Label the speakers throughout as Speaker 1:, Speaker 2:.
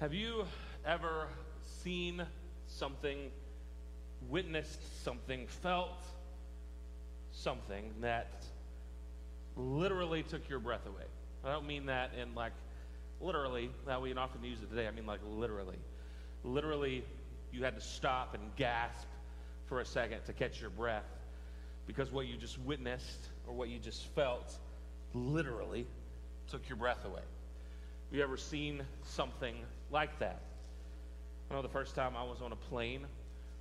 Speaker 1: Have you ever seen something, witnessed something, felt something that literally took your breath away? I don't mean that in like literally, that we often use it today. I mean like literally. Literally, you had to stop and gasp for a second to catch your breath because what you just witnessed or what you just felt literally took your breath away. Have you ever seen something like that? I know the first time I was on a plane,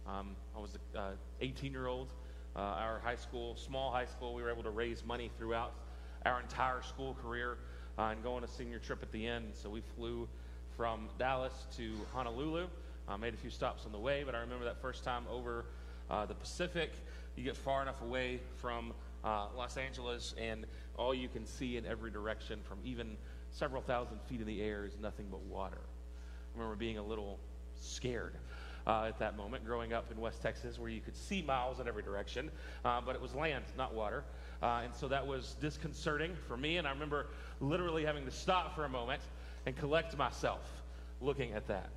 Speaker 1: um, I was an 18 year old. Uh, our high school, small high school, we were able to raise money throughout our entire school career uh, and go on a senior trip at the end. So we flew from Dallas to Honolulu. Uh, made a few stops on the way, but I remember that first time over uh, the Pacific. You get far enough away from uh, Los Angeles, and all you can see in every direction from even several thousand feet in the air is nothing but water. I remember being a little scared. Uh, at that moment, growing up in West Texas, where you could see miles in every direction, uh, but it was land, not water. Uh, and so that was disconcerting for me. And I remember literally having to stop for a moment and collect myself looking at that.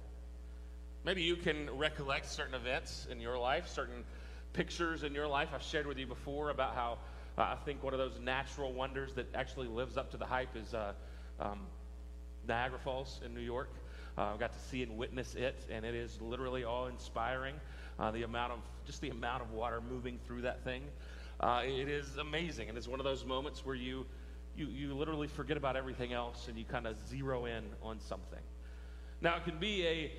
Speaker 1: Maybe you can recollect certain events in your life, certain pictures in your life. I've shared with you before about how uh, I think one of those natural wonders that actually lives up to the hype is uh, um, Niagara Falls in New York. Uh, I got to see and witness it, and it is literally awe inspiring. Uh, the amount of just the amount of water moving through that thing, uh, it is amazing, and it's one of those moments where you you you literally forget about everything else and you kind of zero in on something. Now it can be a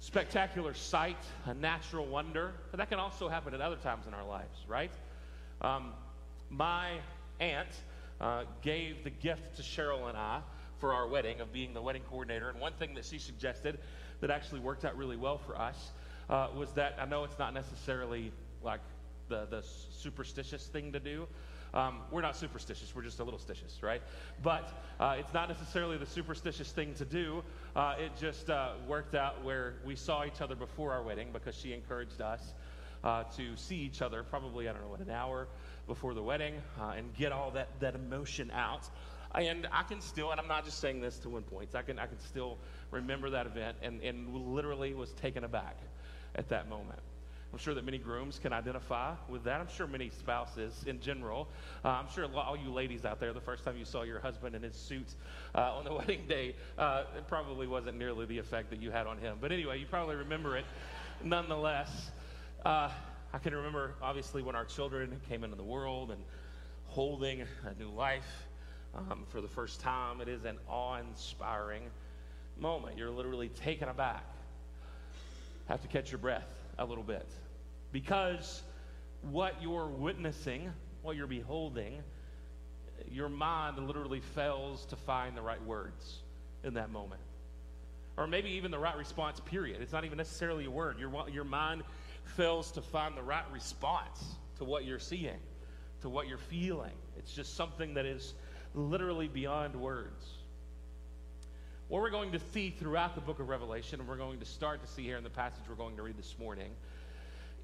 Speaker 1: spectacular sight, a natural wonder, but that can also happen at other times in our lives, right? Um, my aunt uh, gave the gift to Cheryl and I for our wedding of being the wedding coordinator. And one thing that she suggested that actually worked out really well for us uh, was that I know it's not necessarily like the, the superstitious thing to do. Um, we're not superstitious, we're just a little stitious, right? But uh, it's not necessarily the superstitious thing to do. Uh, it just uh, worked out where we saw each other before our wedding because she encouraged us uh, to see each other probably, I don't know, what, an hour before the wedding uh, and get all that, that emotion out. And I can still, and I'm not just saying this to win points, I can, I can still remember that event and, and literally was taken aback at that moment. I'm sure that many grooms can identify with that. I'm sure many spouses in general. Uh, I'm sure all you ladies out there, the first time you saw your husband in his suit uh, on the wedding day, uh, it probably wasn't nearly the effect that you had on him. But anyway, you probably remember it nonetheless. Uh, I can remember, obviously, when our children came into the world and holding a new life um, for the first time. It is an awe inspiring moment. You're literally taken aback. Have to catch your breath a little bit. Because what you're witnessing, what you're beholding, your mind literally fails to find the right words in that moment. Or maybe even the right response, period. It's not even necessarily a word. Your, your mind fails to find the right response to what you're seeing, to what you're feeling. It's just something that is literally beyond words. What we're going to see throughout the book of Revelation, and we're going to start to see here in the passage we're going to read this morning,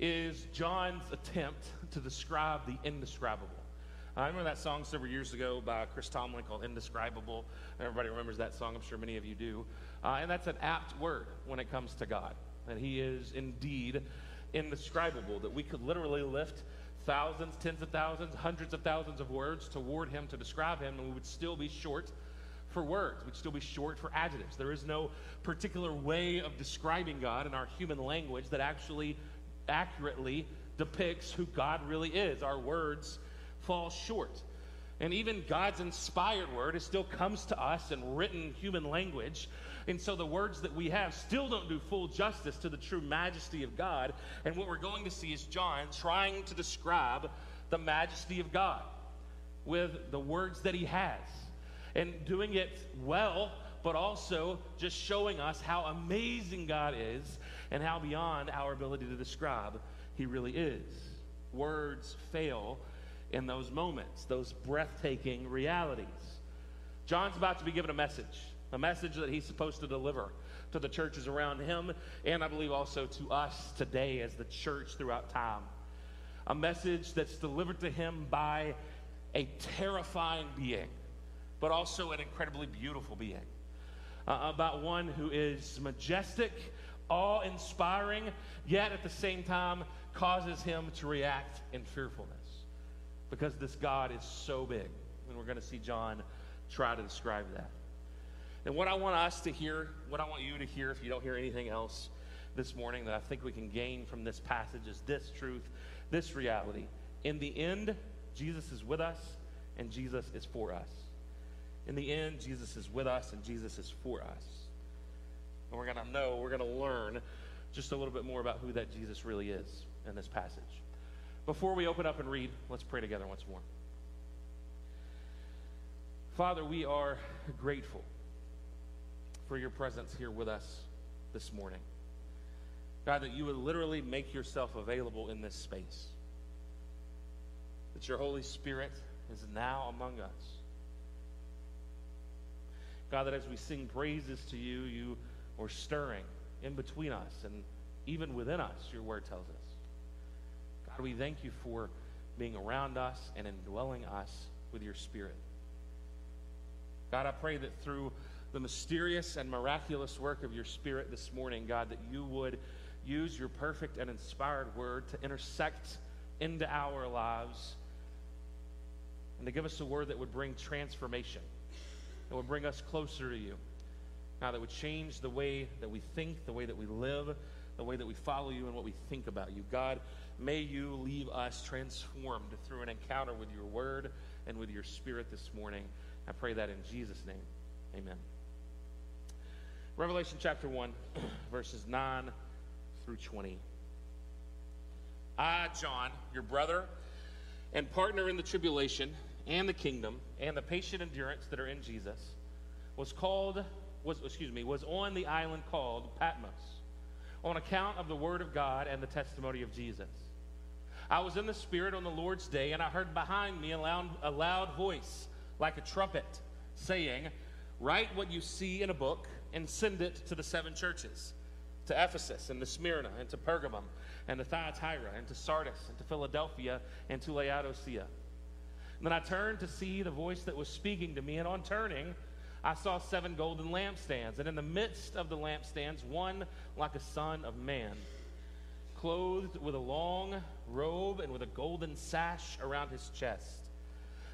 Speaker 1: is John's attempt to describe the indescribable. I remember that song several years ago by Chris Tomlin called Indescribable. Everybody remembers that song, I'm sure many of you do. Uh, and that's an apt word when it comes to God. That He is indeed indescribable, that we could literally lift thousands, tens of thousands, hundreds of thousands of words toward Him to describe Him, and we would still be short for words. We'd still be short for adjectives. There is no particular way of describing God in our human language that actually accurately depicts who God really is. Our words fall short. And even God's inspired word, it still comes to us in written human language. And so the words that we have still don't do full justice to the true majesty of God. And what we're going to see is John trying to describe the majesty of God with the words that he has and doing it well, but also just showing us how amazing God is and how beyond our ability to describe He really is. Words fail in those moments, those breathtaking realities. John's about to be given a message, a message that he's supposed to deliver to the churches around him, and I believe also to us today as the church throughout time. A message that's delivered to him by a terrifying being but also an incredibly beautiful being. uh, about one who is majestic, awe inspiring, yet at the same time causes him to react in fearfulness. Because this God is so big. And we're going to see John try to describe that. And what I want us to hear, what I want you to hear, if you don't hear anything else this morning, that I think we can gain from this passage is this truth, this reality. In the end, Jesus is with us and Jesus is for us. In the end, Jesus is with us and Jesus is for us. And we're going to know, we're going to learn just a little bit more about who that Jesus really is in this passage. Before we open up and read, let's pray together once more. Father, we are grateful for your presence here with us this morning. God, that you would literally make yourself available in this space. That your Holy Spirit is now among us. God, that as we sing praises to you, you are stirring in between us and even within us, your word tells us. God, we thank you for being around us and indwelling us with your spirit. God, I pray that through the mysterious and miraculous work of your spirit this morning, God, that you would use your perfect and inspired word to intersect into our lives and to give us a word that would bring transformation, that would bring us closer to you. Now, that would change the way that we think, the way that we live, the way that we follow you, and what we think about you. God, may you leave us transformed through an encounter with your word and with your spirit this morning. I pray that in Jesus' name. Amen. Revelation chapter 1, verses 9 through 20. I, John, your brother and partner in the tribulation and the kingdom and the patient endurance that are in Jesus, was called, was, excuse me, was on the island called Patmos on account of the word of God and the testimony of Jesus. I was in the Spirit on the Lord's day, and I heard behind me a loud, a loud voice like a trumpet saying, Write what you see in a book and send it to the seven churches to Ephesus and to Smyrna and to Pergamum and to Thyatira and to Sardis and to Philadelphia and to Laodicea. And then I turned to see the voice that was speaking to me, and on turning, I saw seven golden lampstands, and in the midst of the lampstands, one like a son of man, clothed with a long robe and with a golden sash around his chest.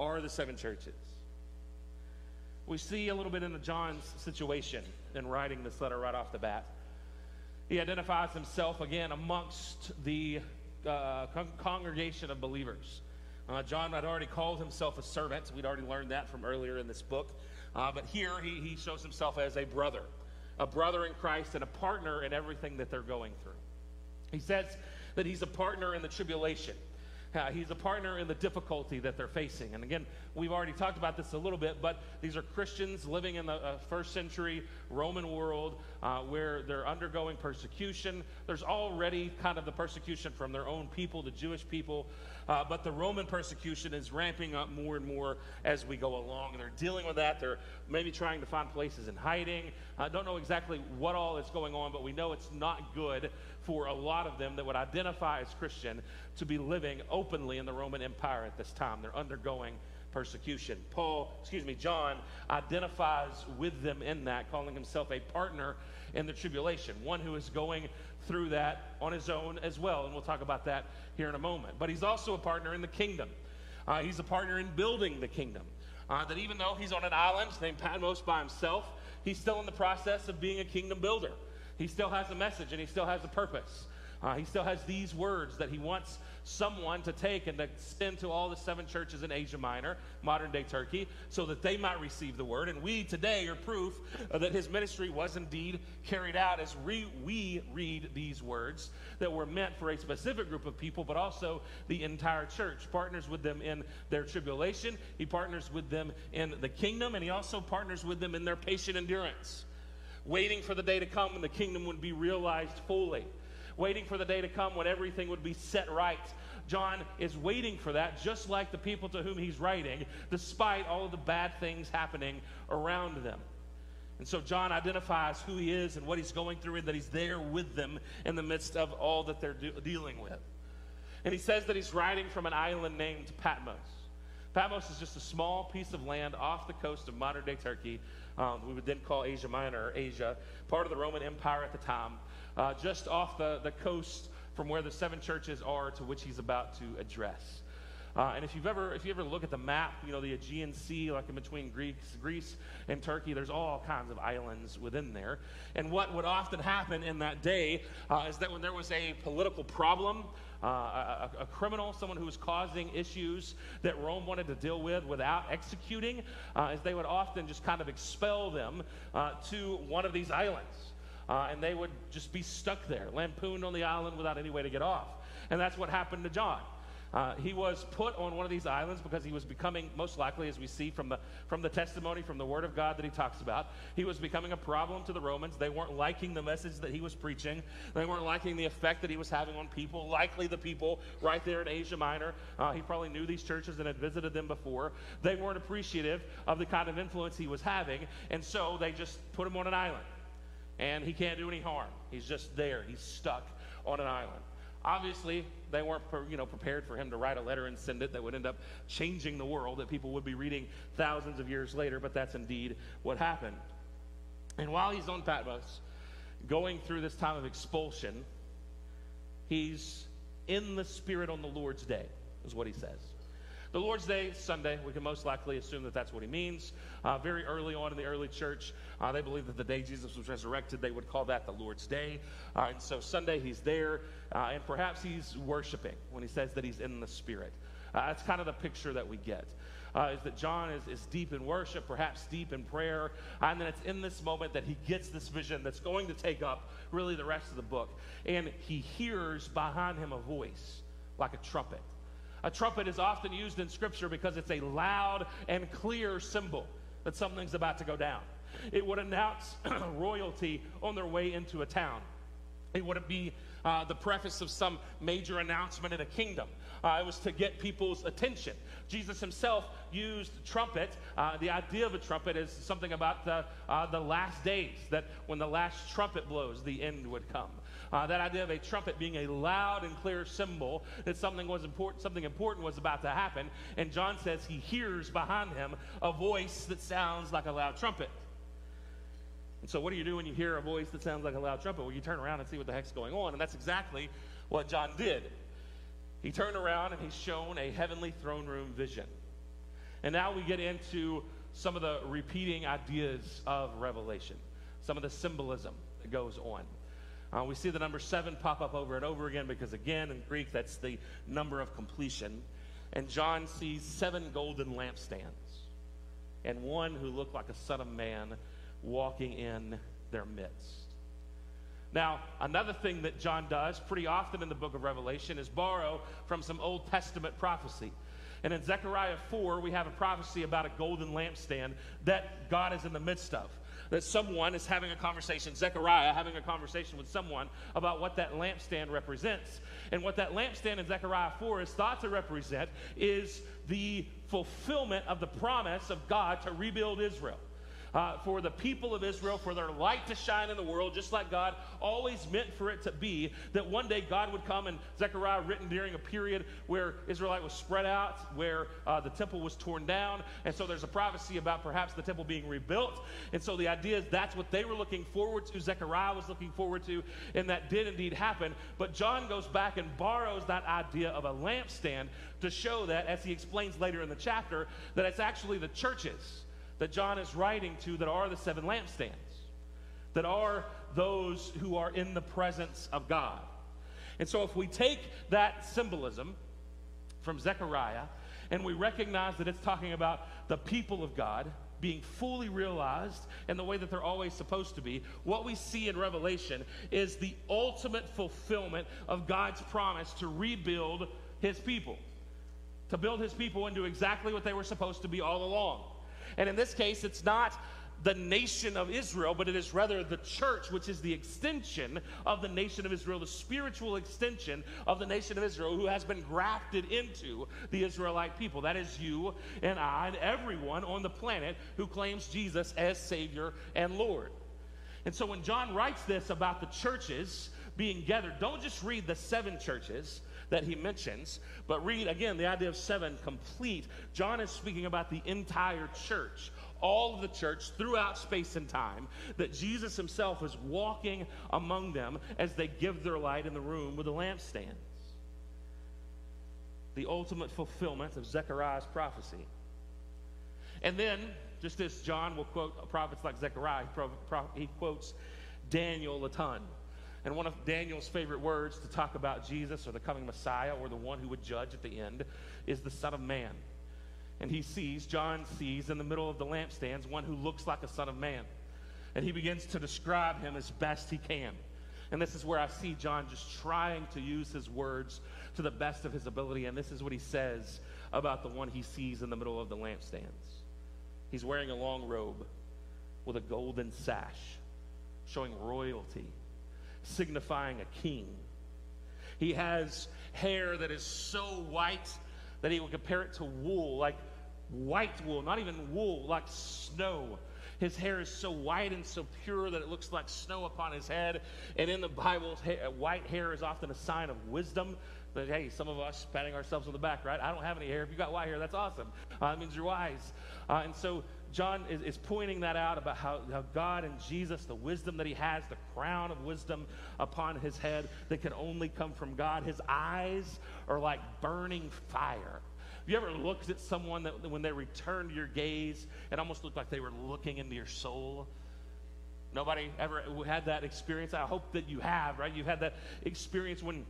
Speaker 1: are the seven churches. We see a little bit into John's situation in writing this letter right off the bat. He identifies himself again amongst the uh, con- congregation of believers. Uh, John had already called himself a servant. We'd already learned that from earlier in this book. Uh, but here he, he shows himself as a brother, a brother in Christ and a partner in everything that they're going through. He says that he's a partner in the tribulation. Uh, he's a partner in the difficulty that they're facing. And again, we've already talked about this a little bit, but these are Christians living in the uh, first century Roman world uh, where they're undergoing persecution. There's already kind of the persecution from their own people, the Jewish people, uh, but the Roman persecution is ramping up more and more as we go along. They're dealing with that. They're maybe trying to find places in hiding. I don't know exactly what all is going on, but we know it's not good for a lot of them that would identify as Christian to be living openly in the Roman Empire at this time. They're undergoing persecution. Paul, excuse me, John identifies with them in that, calling himself a partner in the tribulation, one who is going through that on his own as well. And we'll talk about that here in a moment. But he's also a partner in the kingdom, uh, he's a partner in building the kingdom. Uh, that even though he's on an island named Patmos by himself, he's still in the process of being a kingdom builder. He still has a message and he still has a purpose. Uh, he still has these words that he wants someone to take and to send to all the seven churches in Asia Minor, modern day Turkey, so that they might receive the word. And we today are proof that his ministry was indeed carried out as re- we read these words that were meant for a specific group of people, but also the entire church. Partners with them in their tribulation, he partners with them in the kingdom, and he also partners with them in their patient endurance waiting for the day to come when the kingdom would be realized fully waiting for the day to come when everything would be set right. John is waiting for that, just like the people to whom he's writing, despite all of the bad things happening around them. And so John identifies who he is and what he's going through, and that he's there with them in the midst of all that they're dealing with. And he says that he's writing from an island named Patmos. Patmos is just a small piece of land off the coast of modern day Turkey. Um, we would then call Asia Minor or Asia, part of the Roman Empire at the time uh, just off the, the coast from where the seven churches are to which he's about to address. Uh, and if you've ever, if you ever look at the map, you know the Aegean Sea, like in between Greece, Greece and Turkey, there's all kinds of islands within there. And what would often happen in that day uh, is that when there was a political problem, uh, a, a, criminal, someone who was causing issues that Rome wanted to deal with without executing, uh, is they would often just kind of expel them uh, to one of these islands uh, and they would just be stuck there, lampooned on the island without any way to get off. And that's what happened to John. Uh, he was put on one of these islands because he was becoming, most likely, as we see from the, from the testimony, from the Word of God that he talks about, he was becoming a problem to the Romans. They weren't liking the message that he was preaching. They weren't liking the effect that he was having on people, likely the people right there in Asia Minor. Uh, he probably knew these churches and had visited them before. They weren't appreciative of the kind of influence he was having, and so they just put him on an island and he can't do any harm. He's just there. He's stuck on an island. Obviously, they weren't you know, prepared for him to write a letter and send it that would end up changing the world that people would be reading thousands of years later, but that's indeed what happened. And while he's on Patmos, going through this time of expulsion, he's in the Spirit on the Lord's day, is what he says. The Lord's Day, Sunday, we can most likely assume that that's what he means. Uh, very early on in the early church, uh, they believed that the day Jesus was resurrected, they would call that the Lord's Day. Uh, and so Sunday, he's there, uh, and perhaps he's worshiping when he says that he's in the Spirit. Uh, that's kind of the picture that we get. Uh, is that John is, is deep in worship, perhaps deep in prayer. And then it's in this moment that he gets this vision that's going to take up really the rest of the book. And he hears behind him a voice like a trumpet. A trumpet is often used in Scripture because it's a loud and clear symbol that something's about to go down. It would announce royalty on their way into a town. It wouldn't be uh, the preface of some major announcement in a kingdom. Uh, it was to get people's attention. Jesus himself used trumpet. Uh, the idea of a trumpet is something about the, uh, the last days, that when the last trumpet blows, the end would come. Uh, that idea of a trumpet being a loud and clear symbol that something was important, something important was about to happen. And John says he hears behind him a voice that sounds like a loud trumpet. And so, what do you do when you hear a voice that sounds like a loud trumpet? Well, you turn around and see what the heck's going on. And that's exactly what John did. He turned around and he's shown a heavenly throne room vision. And now we get into some of the repeating ideas of Revelation, some of the symbolism that goes on. Uh, we see the number seven pop up over and over again because, again, in Greek, that's the number of completion. And John sees seven golden lampstands and one who looked like a son of man walking in their midst. Now, another thing that John does pretty often in the book of Revelation is borrow from some Old Testament prophecy. And in Zechariah 4, we have a prophecy about a golden lampstand that God is in the midst of that someone is having a conversation, Zechariah having a conversation with someone about what that lampstand represents. And what that lampstand in Zechariah 4 is thought to represent is the fulfillment of the promise of God to rebuild Israel uh, for the people of Israel, for their light to shine in the world, just like God always meant for it to be, that one day God would come, and Zechariah written during a period where Israelite was spread out, where uh, the temple was torn down, and so there's a prophecy about perhaps the temple being rebuilt, and so the idea is that's what they were looking forward to, Zechariah was looking forward to, and that did indeed happen, but John goes back and borrows that idea of a lampstand to show that, as he explains later in the chapter, that it's actually the churches that John is writing to that are the seven lampstands, that are those who are in the presence of God. And so, if we take that symbolism from Zechariah and we recognize that it's talking about the people of God being fully realized in the way that they're always supposed to be, what we see in Revelation is the ultimate fulfillment of God's promise to rebuild his people, to build his people into exactly what they were supposed to be all along. And in this case, it's not the nation of Israel, but it is rather the church, which is the extension of the nation of Israel, the spiritual extension of the nation of Israel, who has been grafted into the Israelite people. That is you and I and everyone on the planet who claims Jesus as Savior and Lord. And so when John writes this about the churches being gathered, don't just read the seven churches that he mentions, but read again the idea of seven complete. John is speaking about the entire church all of the church throughout space and time, that Jesus himself is walking among them as they give their light in the room with the lampstands. The ultimate fulfillment of Zechariah's prophecy. And then, just as John will quote prophets like Zechariah, he quotes Daniel a ton. And one of Daniel's favorite words to talk about Jesus or the coming Messiah or the one who would judge at the end is the Son of Man and he sees, John sees in the middle of the lampstands one who looks like a son of man. And he begins to describe him as best he can. And this is where I see John just trying to use his words to the best of his ability. And this is what he says about the one he sees in the middle of the lampstands. He's wearing a long robe with a golden sash, showing royalty, signifying a king. He has hair that is so white that he would compare it to wool, like white wool, not even wool, like snow. His hair is so white and so pure that it looks like snow upon his head. And in the Bible, white hair is often a sign of wisdom. But hey, some of us patting ourselves on the back, right? I don't have any hair. If you got white hair, that's awesome. Uh, means you're wise. Uh, and so John is, is, pointing that out about how, how God and Jesus, the wisdom that he has, the crown of wisdom upon his head that can only come from God. His eyes are like burning fire. Have you ever looked at someone that when they returned your gaze, it almost looked like they were looking into your soul? Nobody ever had that experience. I hope that you have, right? You've had that experience when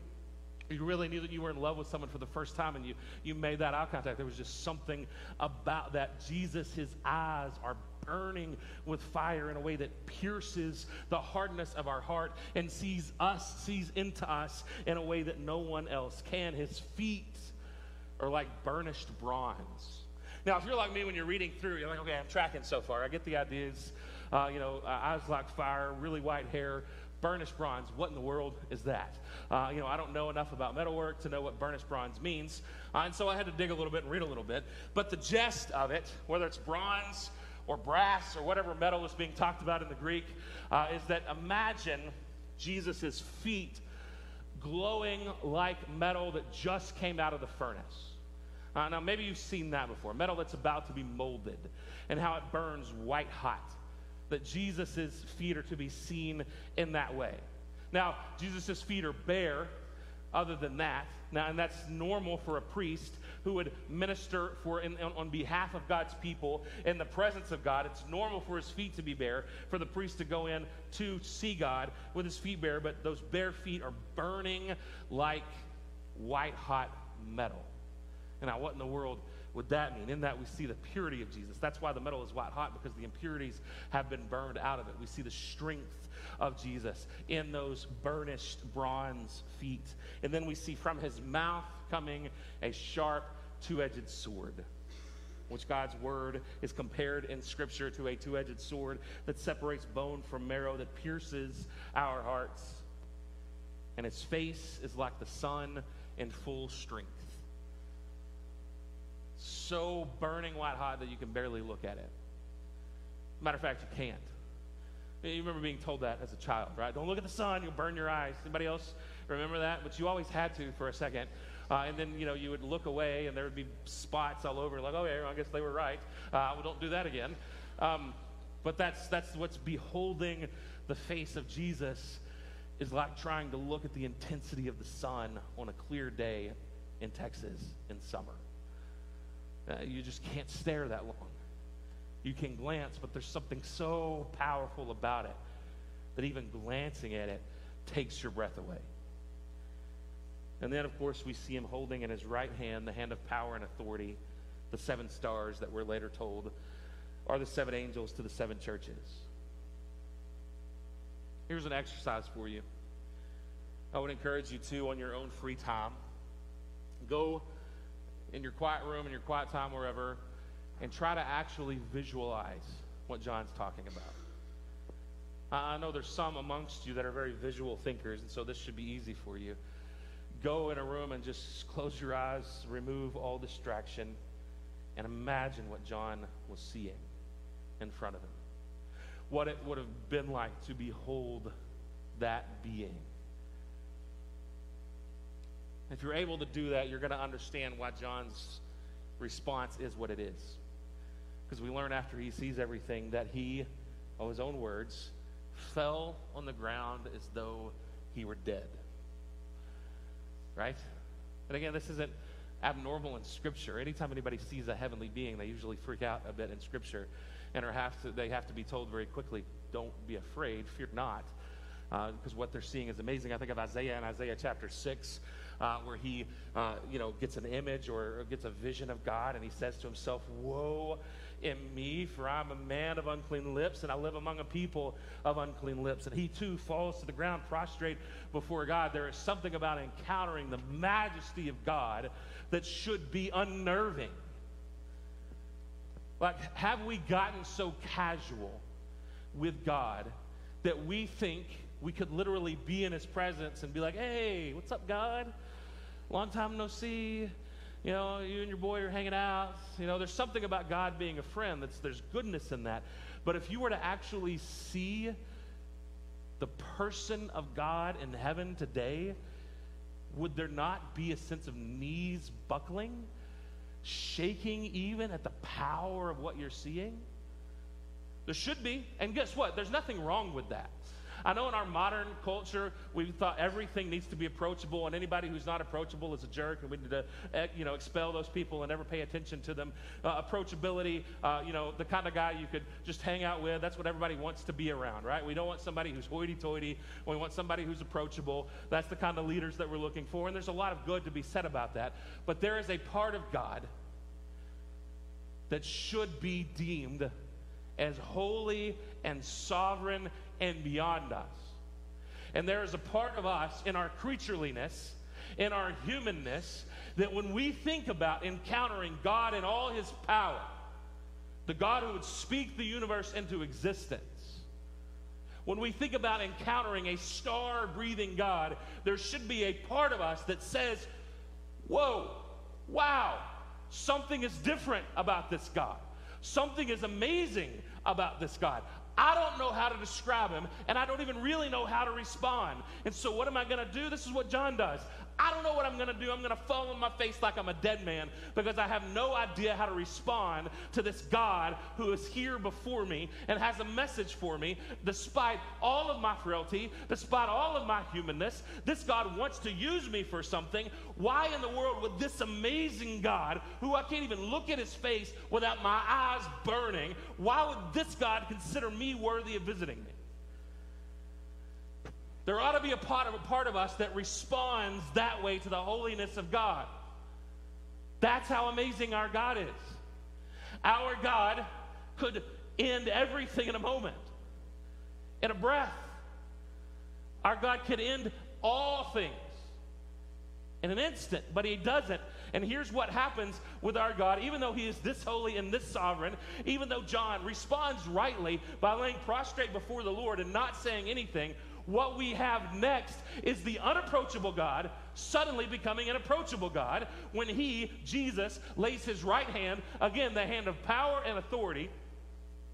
Speaker 1: you really knew that you were in love with someone for the first time and you, you made that eye contact. There was just something about that. Jesus, his eyes are burning with fire in a way that pierces the hardness of our heart and sees us, sees into us in a way that no one else can. His feet are like burnished bronze. Now, if you're like me when you're reading through, you're like, okay, I'm tracking so far. I get the ideas. Uh, you know, uh, eyes like fire, really white hair, burnished bronze. What in the world is that? Uh, you know, I don't know enough about metalwork to know what burnished bronze means. Uh, and so I had to dig a little bit and read a little bit. But the gist of it, whether it's bronze or brass or whatever metal is being talked about in the Greek, uh, is that imagine Jesus' feet glowing like metal that just came out of the furnace. Uh, now, maybe you've seen that before metal that's about to be molded and how it burns white hot. That Jesus' feet are to be seen in that way. Now, Jesus' feet are bare, other than that. Now, and that's normal for a priest who would minister for in, on behalf of God's people in the presence of God. It's normal for his feet to be bare, for the priest to go in to see God with his feet bare, but those bare feet are burning like white hot metal. And Now, what in the world would that mean? In that we see the purity of Jesus. That's why the metal is white hot, because the impurities have been burned out of it. We see the strength of Jesus in those burnished bronze feet. And then we see from his mouth coming a sharp, two edged sword, which God's word is compared in Scripture to a two edged sword that separates bone from marrow, that pierces our hearts. And his face is like the sun in full strength. So burning white hot that you can barely look at it. Matter of fact, you can't. You remember being told that as a child, right? Don't look at the sun, you'll burn your eyes. Anybody else remember that? But you always had to for a second. Uh, and then, you know, you would look away and there would be spots all over, like, oh, yeah, I guess they were right. Uh, well, don't do that again. Um, but that's, that's what's beholding the face of Jesus is like trying to look at the intensity of the sun on a clear day in Texas in summer. Uh, you just can't stare that long. You can glance, but there's something so powerful about it that even glancing at it takes your breath away. And then, of course, we see him holding in his right hand the hand of power and authority, the seven stars that we're later told are the seven angels to the seven churches. Here's an exercise for you. I would encourage you to, on your own free time, go in your quiet room, in your quiet time, wherever, and try to actually visualize what John's talking about. I know there's some amongst you that are very visual thinkers, and so this should be easy for you. Go in a room and just close your eyes, remove all distraction, and imagine what John was seeing in front of him. What it would have been like to behold that being. If you're able to do that, you're going to understand why John's response is what it is. Because we learn after he sees everything that he, of his own words, fell on the ground as though he were dead. Right? And again, this isn't abnormal in Scripture. Anytime anybody sees a heavenly being, they usually freak out a bit in Scripture and are have to, they have to be told very quickly, don't be afraid, fear not, because uh, what they're seeing is amazing. I think of Isaiah in Isaiah chapter 6, uh, where he, uh, you know, gets an image or gets a vision of God, and he says to himself, woe in me, for I'm a man of unclean lips, and I live among a people of unclean lips. And he too falls to the ground prostrate before God. There is something about encountering the majesty of God that should be unnerving. Like, have we gotten so casual with God that we think we could literally be in his presence and be like, hey, what's up, God? Long time no see. You know, you and your boy are hanging out. You know, there's something about God being a friend that's there's goodness in that. But if you were to actually see the person of God in heaven today, would there not be a sense of knees buckling? shaking even at the power of what you're seeing? There should be. And guess what? There's nothing wrong with that. I know in our modern culture, we thought everything needs to be approachable, and anybody who's not approachable is a jerk, and we need to, eh, you know, expel those people and never pay attention to them. Uh, approachability, uh, you know, the kind of guy you could just hang out with. That's what everybody wants to be around, right? We don't want somebody who's hoity-toity. We want somebody who's approachable. That's the kind of leaders that we're looking for, and there's a lot of good to be said about that. But there is a part of God that should be deemed as holy and sovereign and beyond us. And there is a part of us in our creatureliness, in our humanness, that when we think about encountering God in all his power, the God who would speak the universe into existence, when we think about encountering a star breathing God, there should be a part of us that says, Whoa, wow, Something is different about this God. Something is amazing about this God. I don't know how to describe him, and I don't even really know how to respond. And so, what am I going to do? This is what John does. I don't know what I'm to do. I'm to fall on my face like I'm a dead man because I have no idea how to respond to this God who is here before me and has a message for me despite all of my frailty, despite all of my humanness. This God wants to use me for something. Why in the world would this amazing God, who I can't even look at his face without my eyes burning, why would this God consider me worthy of visiting me? There ought to be a part of a part of us that responds that way to the holiness of God. That's how amazing our God is. Our God could end everything in a moment, in a breath. Our God could end all things in an instant, but He doesn't. And here's what happens with our God. Even though He is this holy and this sovereign, even though John responds rightly by laying prostrate before the Lord and not saying anything, what we have next is the unapproachable God suddenly becoming an approachable God when he, Jesus, lays his right hand, again, the hand of power and authority,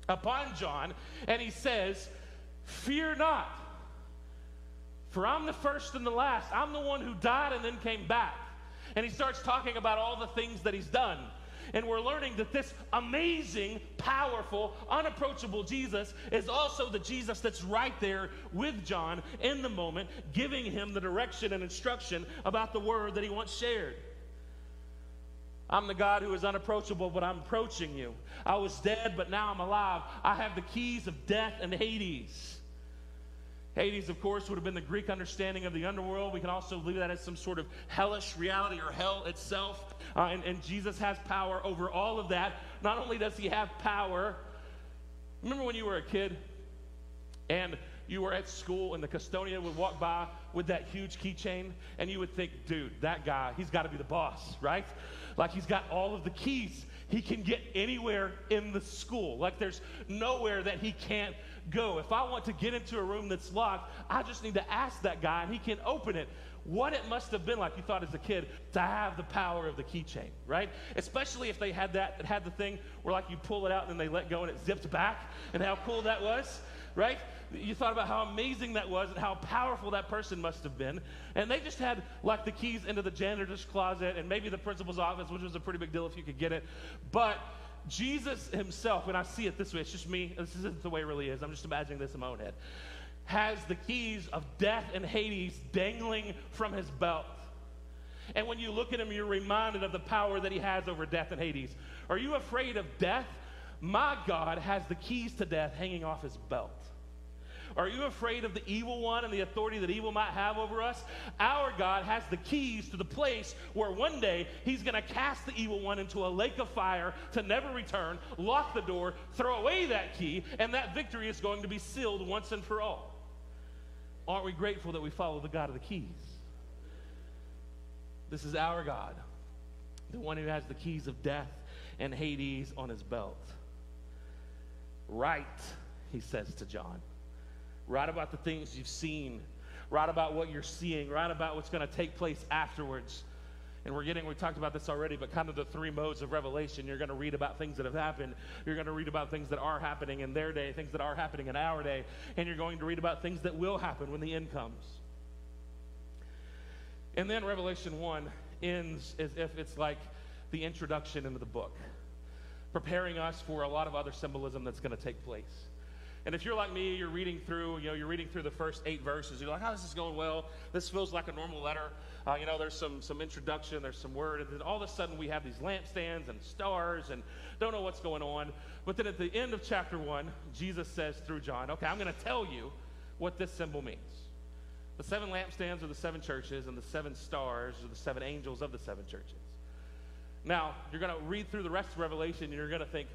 Speaker 1: upon John, and he says, Fear not, for I'm the first and the last. I'm the one who died and then came back. And he starts talking about all the things that he's done. And we're learning that this amazing, powerful, unapproachable Jesus is also the Jesus that's right there with John in the moment, giving him the direction and instruction about the word that he once shared. I'm the God who is unapproachable, but I'm approaching you. I was dead, but now I'm alive. I have the keys of death and Hades. Hades, of course, would have been the Greek understanding of the underworld. We can also leave that as some sort of hellish reality or hell itself. Uh, and, and Jesus has power over all of that. Not only does he have power, remember when you were a kid and you were at school and the custodian would walk by with that huge keychain and you would think, dude, that guy, he's got to be the boss, right? Like he's got all of the keys. He can get anywhere in the school. Like there's nowhere that he can't go. If I want to get into a room that's locked, I just need to ask that guy and he can open it. What it must have been like you thought as a kid to have the power of the keychain, right? Especially if they had that, it had the thing where like you pull it out and then they let go and it zipped back and how cool that was, right? You thought about how amazing that was and how powerful that person must have been. And they just had like the keys into the janitor's closet and maybe the principal's office, which was a pretty big deal if you could get it. But Jesus himself, when I see it this way, it's just me, this isn't the way it really is, I'm just imagining this in my own head, has the keys of death and Hades dangling from his belt. And when you look at him, you're reminded of the power that he has over death and Hades. Are you afraid of death? My God has the keys to death hanging off his belt. Are you afraid of the evil one and the authority that evil might have over us? Our God has the keys to the place where one day he's going to cast the evil one into a lake of fire to never return, lock the door, throw away that key, and that victory is going to be sealed once and for all. Aren't we grateful that we follow the God of the keys? This is our God, the one who has the keys of death and Hades on his belt. Right, he says to John. Write about the things you've seen. Write about what you're seeing. Write about what's going to take place afterwards. And we're getting, we talked about this already, but kind of the three modes of revelation. You're going to read about things that have happened. You're going to read about things that are happening in their day, things that are happening in our day. And you're going to read about things that will happen when the end comes. And then Revelation 1 ends as if it's like the introduction into the book, preparing us for a lot of other symbolism that's going to take place. And if you're like me, you're reading through, you know, you're reading through the first eight verses. You're like, oh, is this going well? This feels like a normal letter. Uh, you know, there's some some introduction, there's some word, and then all of a sudden we have these lampstands and stars, and don't know what's going on. But then at the end of chapter one, Jesus says through John, okay, I'm going to tell you what this symbol means. The seven lampstands are the seven churches, and the seven stars are the seven angels of the seven churches. Now, you're going to read through the rest of Revelation, and you're going to think,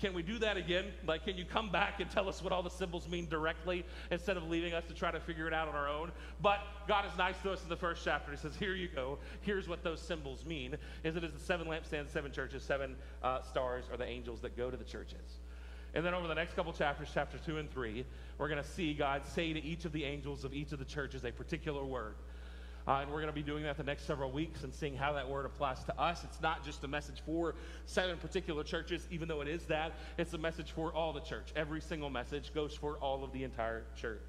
Speaker 1: can we do that again? Like, can you come back and tell us what all the symbols mean directly instead of leaving us to try to figure it out on our own? But God is nice to us in the first chapter. He says, Here you go. Here's what those symbols mean. Is it is the seven lampstands, seven churches, seven uh, stars are the angels that go to the churches. And then over the next couple chapters, chapter two and three, we're going to see God say to each of the angels of each of the churches a particular word. Uh, and we're going to be doing that the next several weeks and seeing how that word applies to us. It's not just a message for seven particular churches, even though it is that. It's a message for all the church. Every single message goes for all of the entire church.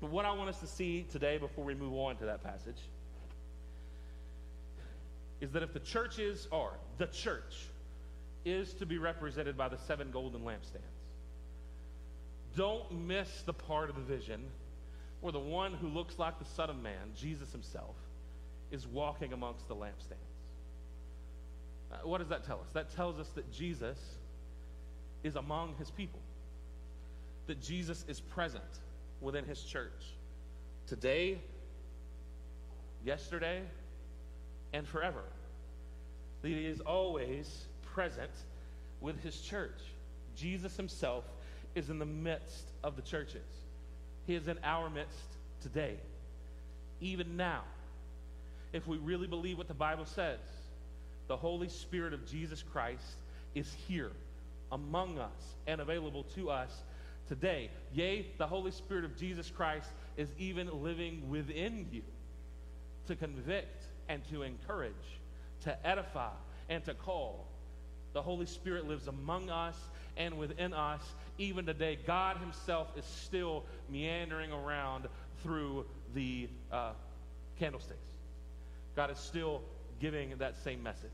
Speaker 1: But what I want us to see today before we move on to that passage is that if the churches are, the church is to be represented by the seven golden lampstands, don't miss the part of the vision where the one who looks like the Son of Man, Jesus himself, is walking amongst the lampstands. Uh, what does that tell us? That tells us that Jesus is among his people, that Jesus is present within his church today, yesterday, and forever. That he is always present with his church. Jesus himself is in the midst of the churches. He is in our midst today, even now. If we really believe what the Bible says, the Holy Spirit of Jesus Christ is here among us and available to us today. Yea, the Holy Spirit of Jesus Christ is even living within you to convict and to encourage, to edify and to call. The Holy Spirit lives among us and within us even today, God Himself is still meandering around through the uh, candlesticks. God is still giving that same message.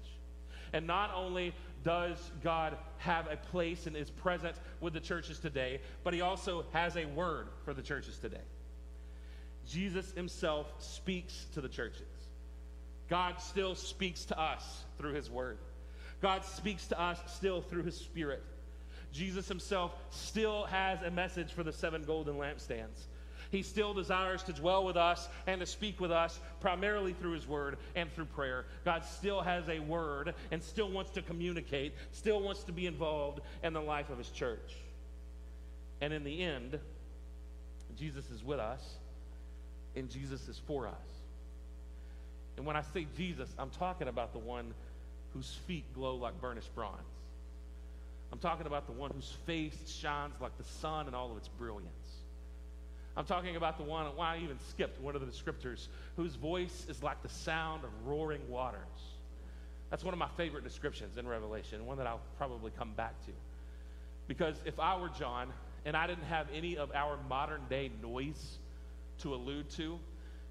Speaker 1: And not only does God have a place and is present with the churches today, but He also has a word for the churches today. Jesus Himself speaks to the churches. God still speaks to us through his word. God speaks to us still through his spirit. Jesus himself still has a message for the seven golden lampstands. He still desires to dwell with us and to speak with us primarily through His Word and through prayer. God still has a Word and still wants to communicate, still wants to be involved in the life of His church. And in the end, Jesus is with us and Jesus is for us. And when I say Jesus, I'm talking about the one whose feet glow like burnished bronze. I'm talking about the one whose face shines like the sun in all of its brilliance. I'm talking about the one, why I even skipped one of the descriptors, whose voice is like the sound of roaring waters. That's one of my favorite descriptions in Revelation, one that I'll probably come back to. Because if I were John and I didn't have any of our modern day noise to allude to,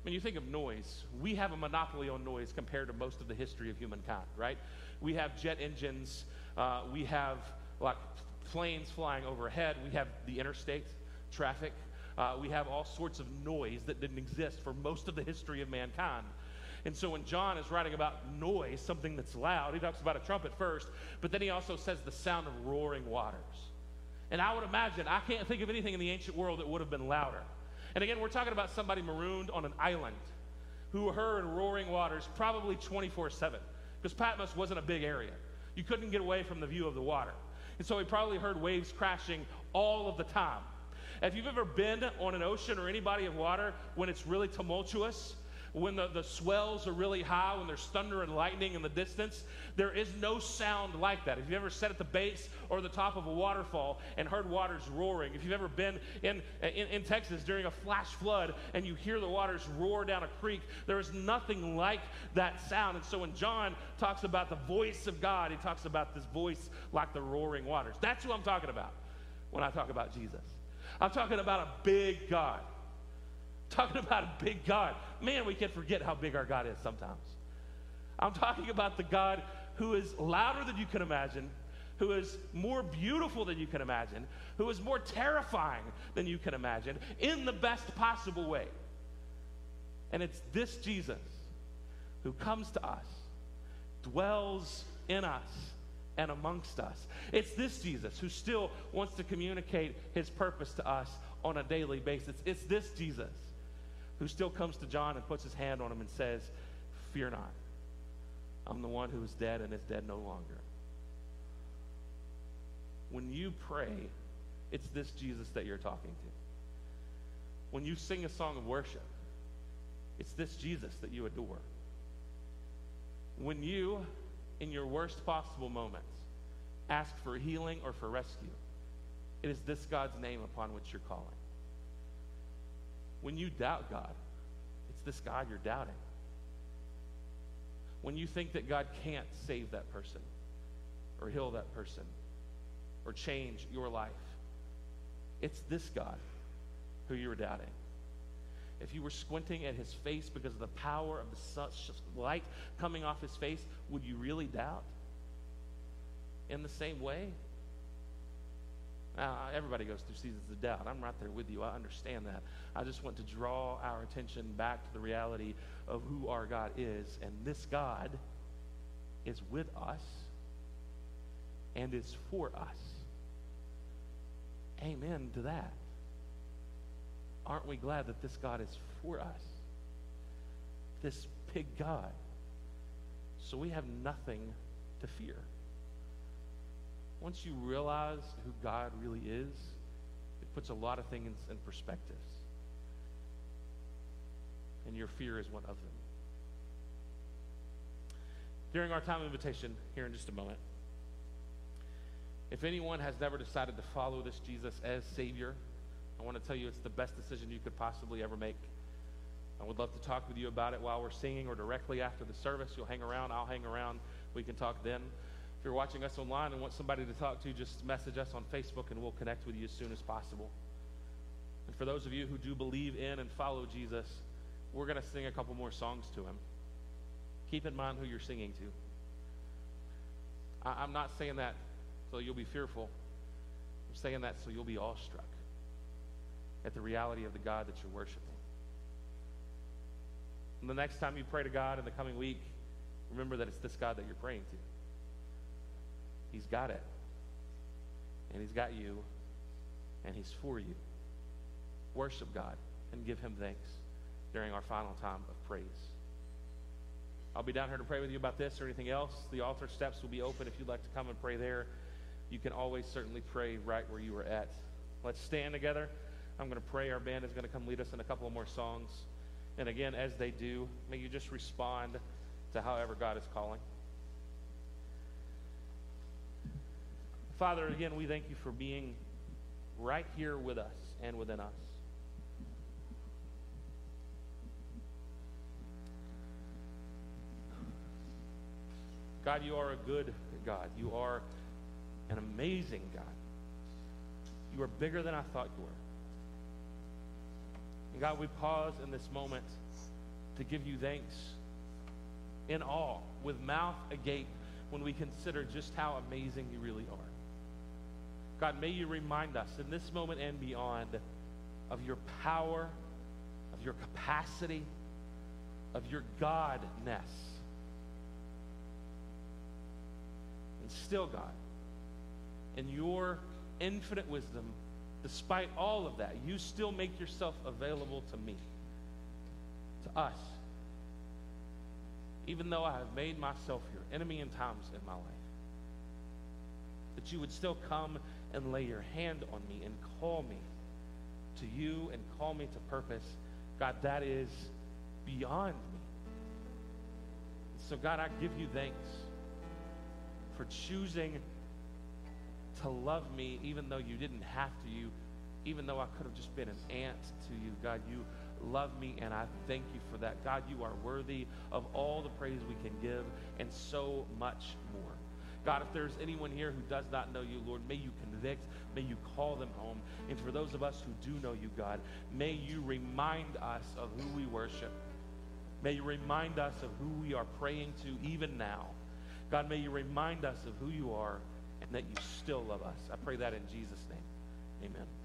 Speaker 1: when you think of noise, we have a monopoly on noise compared to most of the history of humankind, right? We have jet engines, uh, we have like planes flying overhead, we have the interstate traffic, uh, we have all sorts of noise that didn't exist for most of the history of mankind. And so when John is writing about noise, something that's loud, he talks about a trumpet first, but then he also says the sound of roaring waters. And I would imagine, I can't think of anything in the ancient world that would have been louder. And again, we're talking about somebody marooned on an island who heard roaring waters probably 24 7, because Patmos wasn't a big area. You couldn't get away from the view of the water. And so he probably heard waves crashing all of the time. If you've ever been on an ocean or any body of water when it's really tumultuous, when the, the swells are really high, when there's thunder and lightning in the distance, there is no sound like that. If you've ever sat at the base or the top of a waterfall and heard waters roaring, if you've ever been in, in, in Texas during a flash flood and you hear the waters roar down a creek, there is nothing like that sound. And so when John talks about the voice of God, he talks about this voice like the roaring waters. That's who I'm talking about when I talk about Jesus. I'm talking about a big God talking about a big God. Man, we can forget how big our God is sometimes. I'm talking about the God who is louder than you can imagine, who is more beautiful than you can imagine, who is more terrifying than you can imagine, in the best possible way. And it's this Jesus who comes to us, dwells in us, and amongst us. It's this Jesus who still wants to communicate his purpose to us on a daily basis. It's this Jesus who still comes to John and puts his hand on him and says, Fear not. I'm the one who is dead and is dead no longer. When you pray, it's this Jesus that you're talking to. When you sing a song of worship, it's this Jesus that you adore. When you, in your worst possible moments, ask for healing or for rescue, it is this God's name upon which you're calling. When you doubt God, it's this God you're doubting. When you think that God can't save that person or heal that person or change your life, it's this God who you're doubting. If you were squinting at his face because of the power of the light coming off his face, would you really doubt? In the same way, now, everybody goes through seasons of doubt. I'm right there with you. I understand that. I just want to draw our attention back to the reality of who our God is. And this God is with us and is for us. Amen to that. Aren't we glad that this God is for us? This big God. So we have nothing to fear once you realize who God really is, it puts a lot of things in perspective. And your fear is one of them. During our time of invitation, here in just a moment, if anyone has never decided to follow this Jesus as Savior, I want to tell you it's the best decision you could possibly ever make. I would love to talk with you about it while we're singing or directly after the service. You'll hang around, I'll hang around. We can talk then. If you're watching us online and want somebody to talk to, just message us on Facebook and we'll connect with you as soon as possible. And for those of you who do believe in and follow Jesus, we're going to sing a couple more songs to him. Keep in mind who you're singing to. I, am not saying that so you'll be fearful. I'm saying that so you'll be awestruck at the reality of the God that you're worshiping. And the next time you pray to God in the coming week, remember that it's this God that you're praying to. He's got it. And He's got you. And He's for you. Worship God and give Him thanks during our final time of praise. I'll be down here to pray with you about this or anything else. The altar steps will be open if you'd like to come and pray there. You can always certainly pray right where you are at. Let's stand together. I'm going to pray. Our band is going to come lead us in a couple more songs. And again, as they do, may you just respond to however God is calling. Father, again, we thank you for being right here with us and within us. God, you are a good God. You are an amazing God. You are bigger than I thought you were. And God, we pause in this moment to give you thanks in awe, with mouth agape, when we consider just how amazing you really are. God, may you remind us in this moment and beyond of your power, of your capacity, of your Godness. And still, God, in your infinite wisdom, despite all of that, you still make yourself available to me, to us, even though I have made myself your enemy in times in my life. That you would still come and lay your hand on me and call me to you and call me to purpose. God, that is beyond me. So, God, I give you thanks for choosing to love me even though you didn't have to. You, even though I could have just been an ant to you, God, you love me, and I thank you for that. God, you are worthy of all the praise we can give and so much more. God, if there's anyone here who does not know you, Lord, may you convict, may you call them home. And for those of us who do know you, God, may you remind us of who we worship. May you remind us of who we are praying to even now. God, may you remind us of who you are and that you still love us. I pray that in Jesus' name. Amen.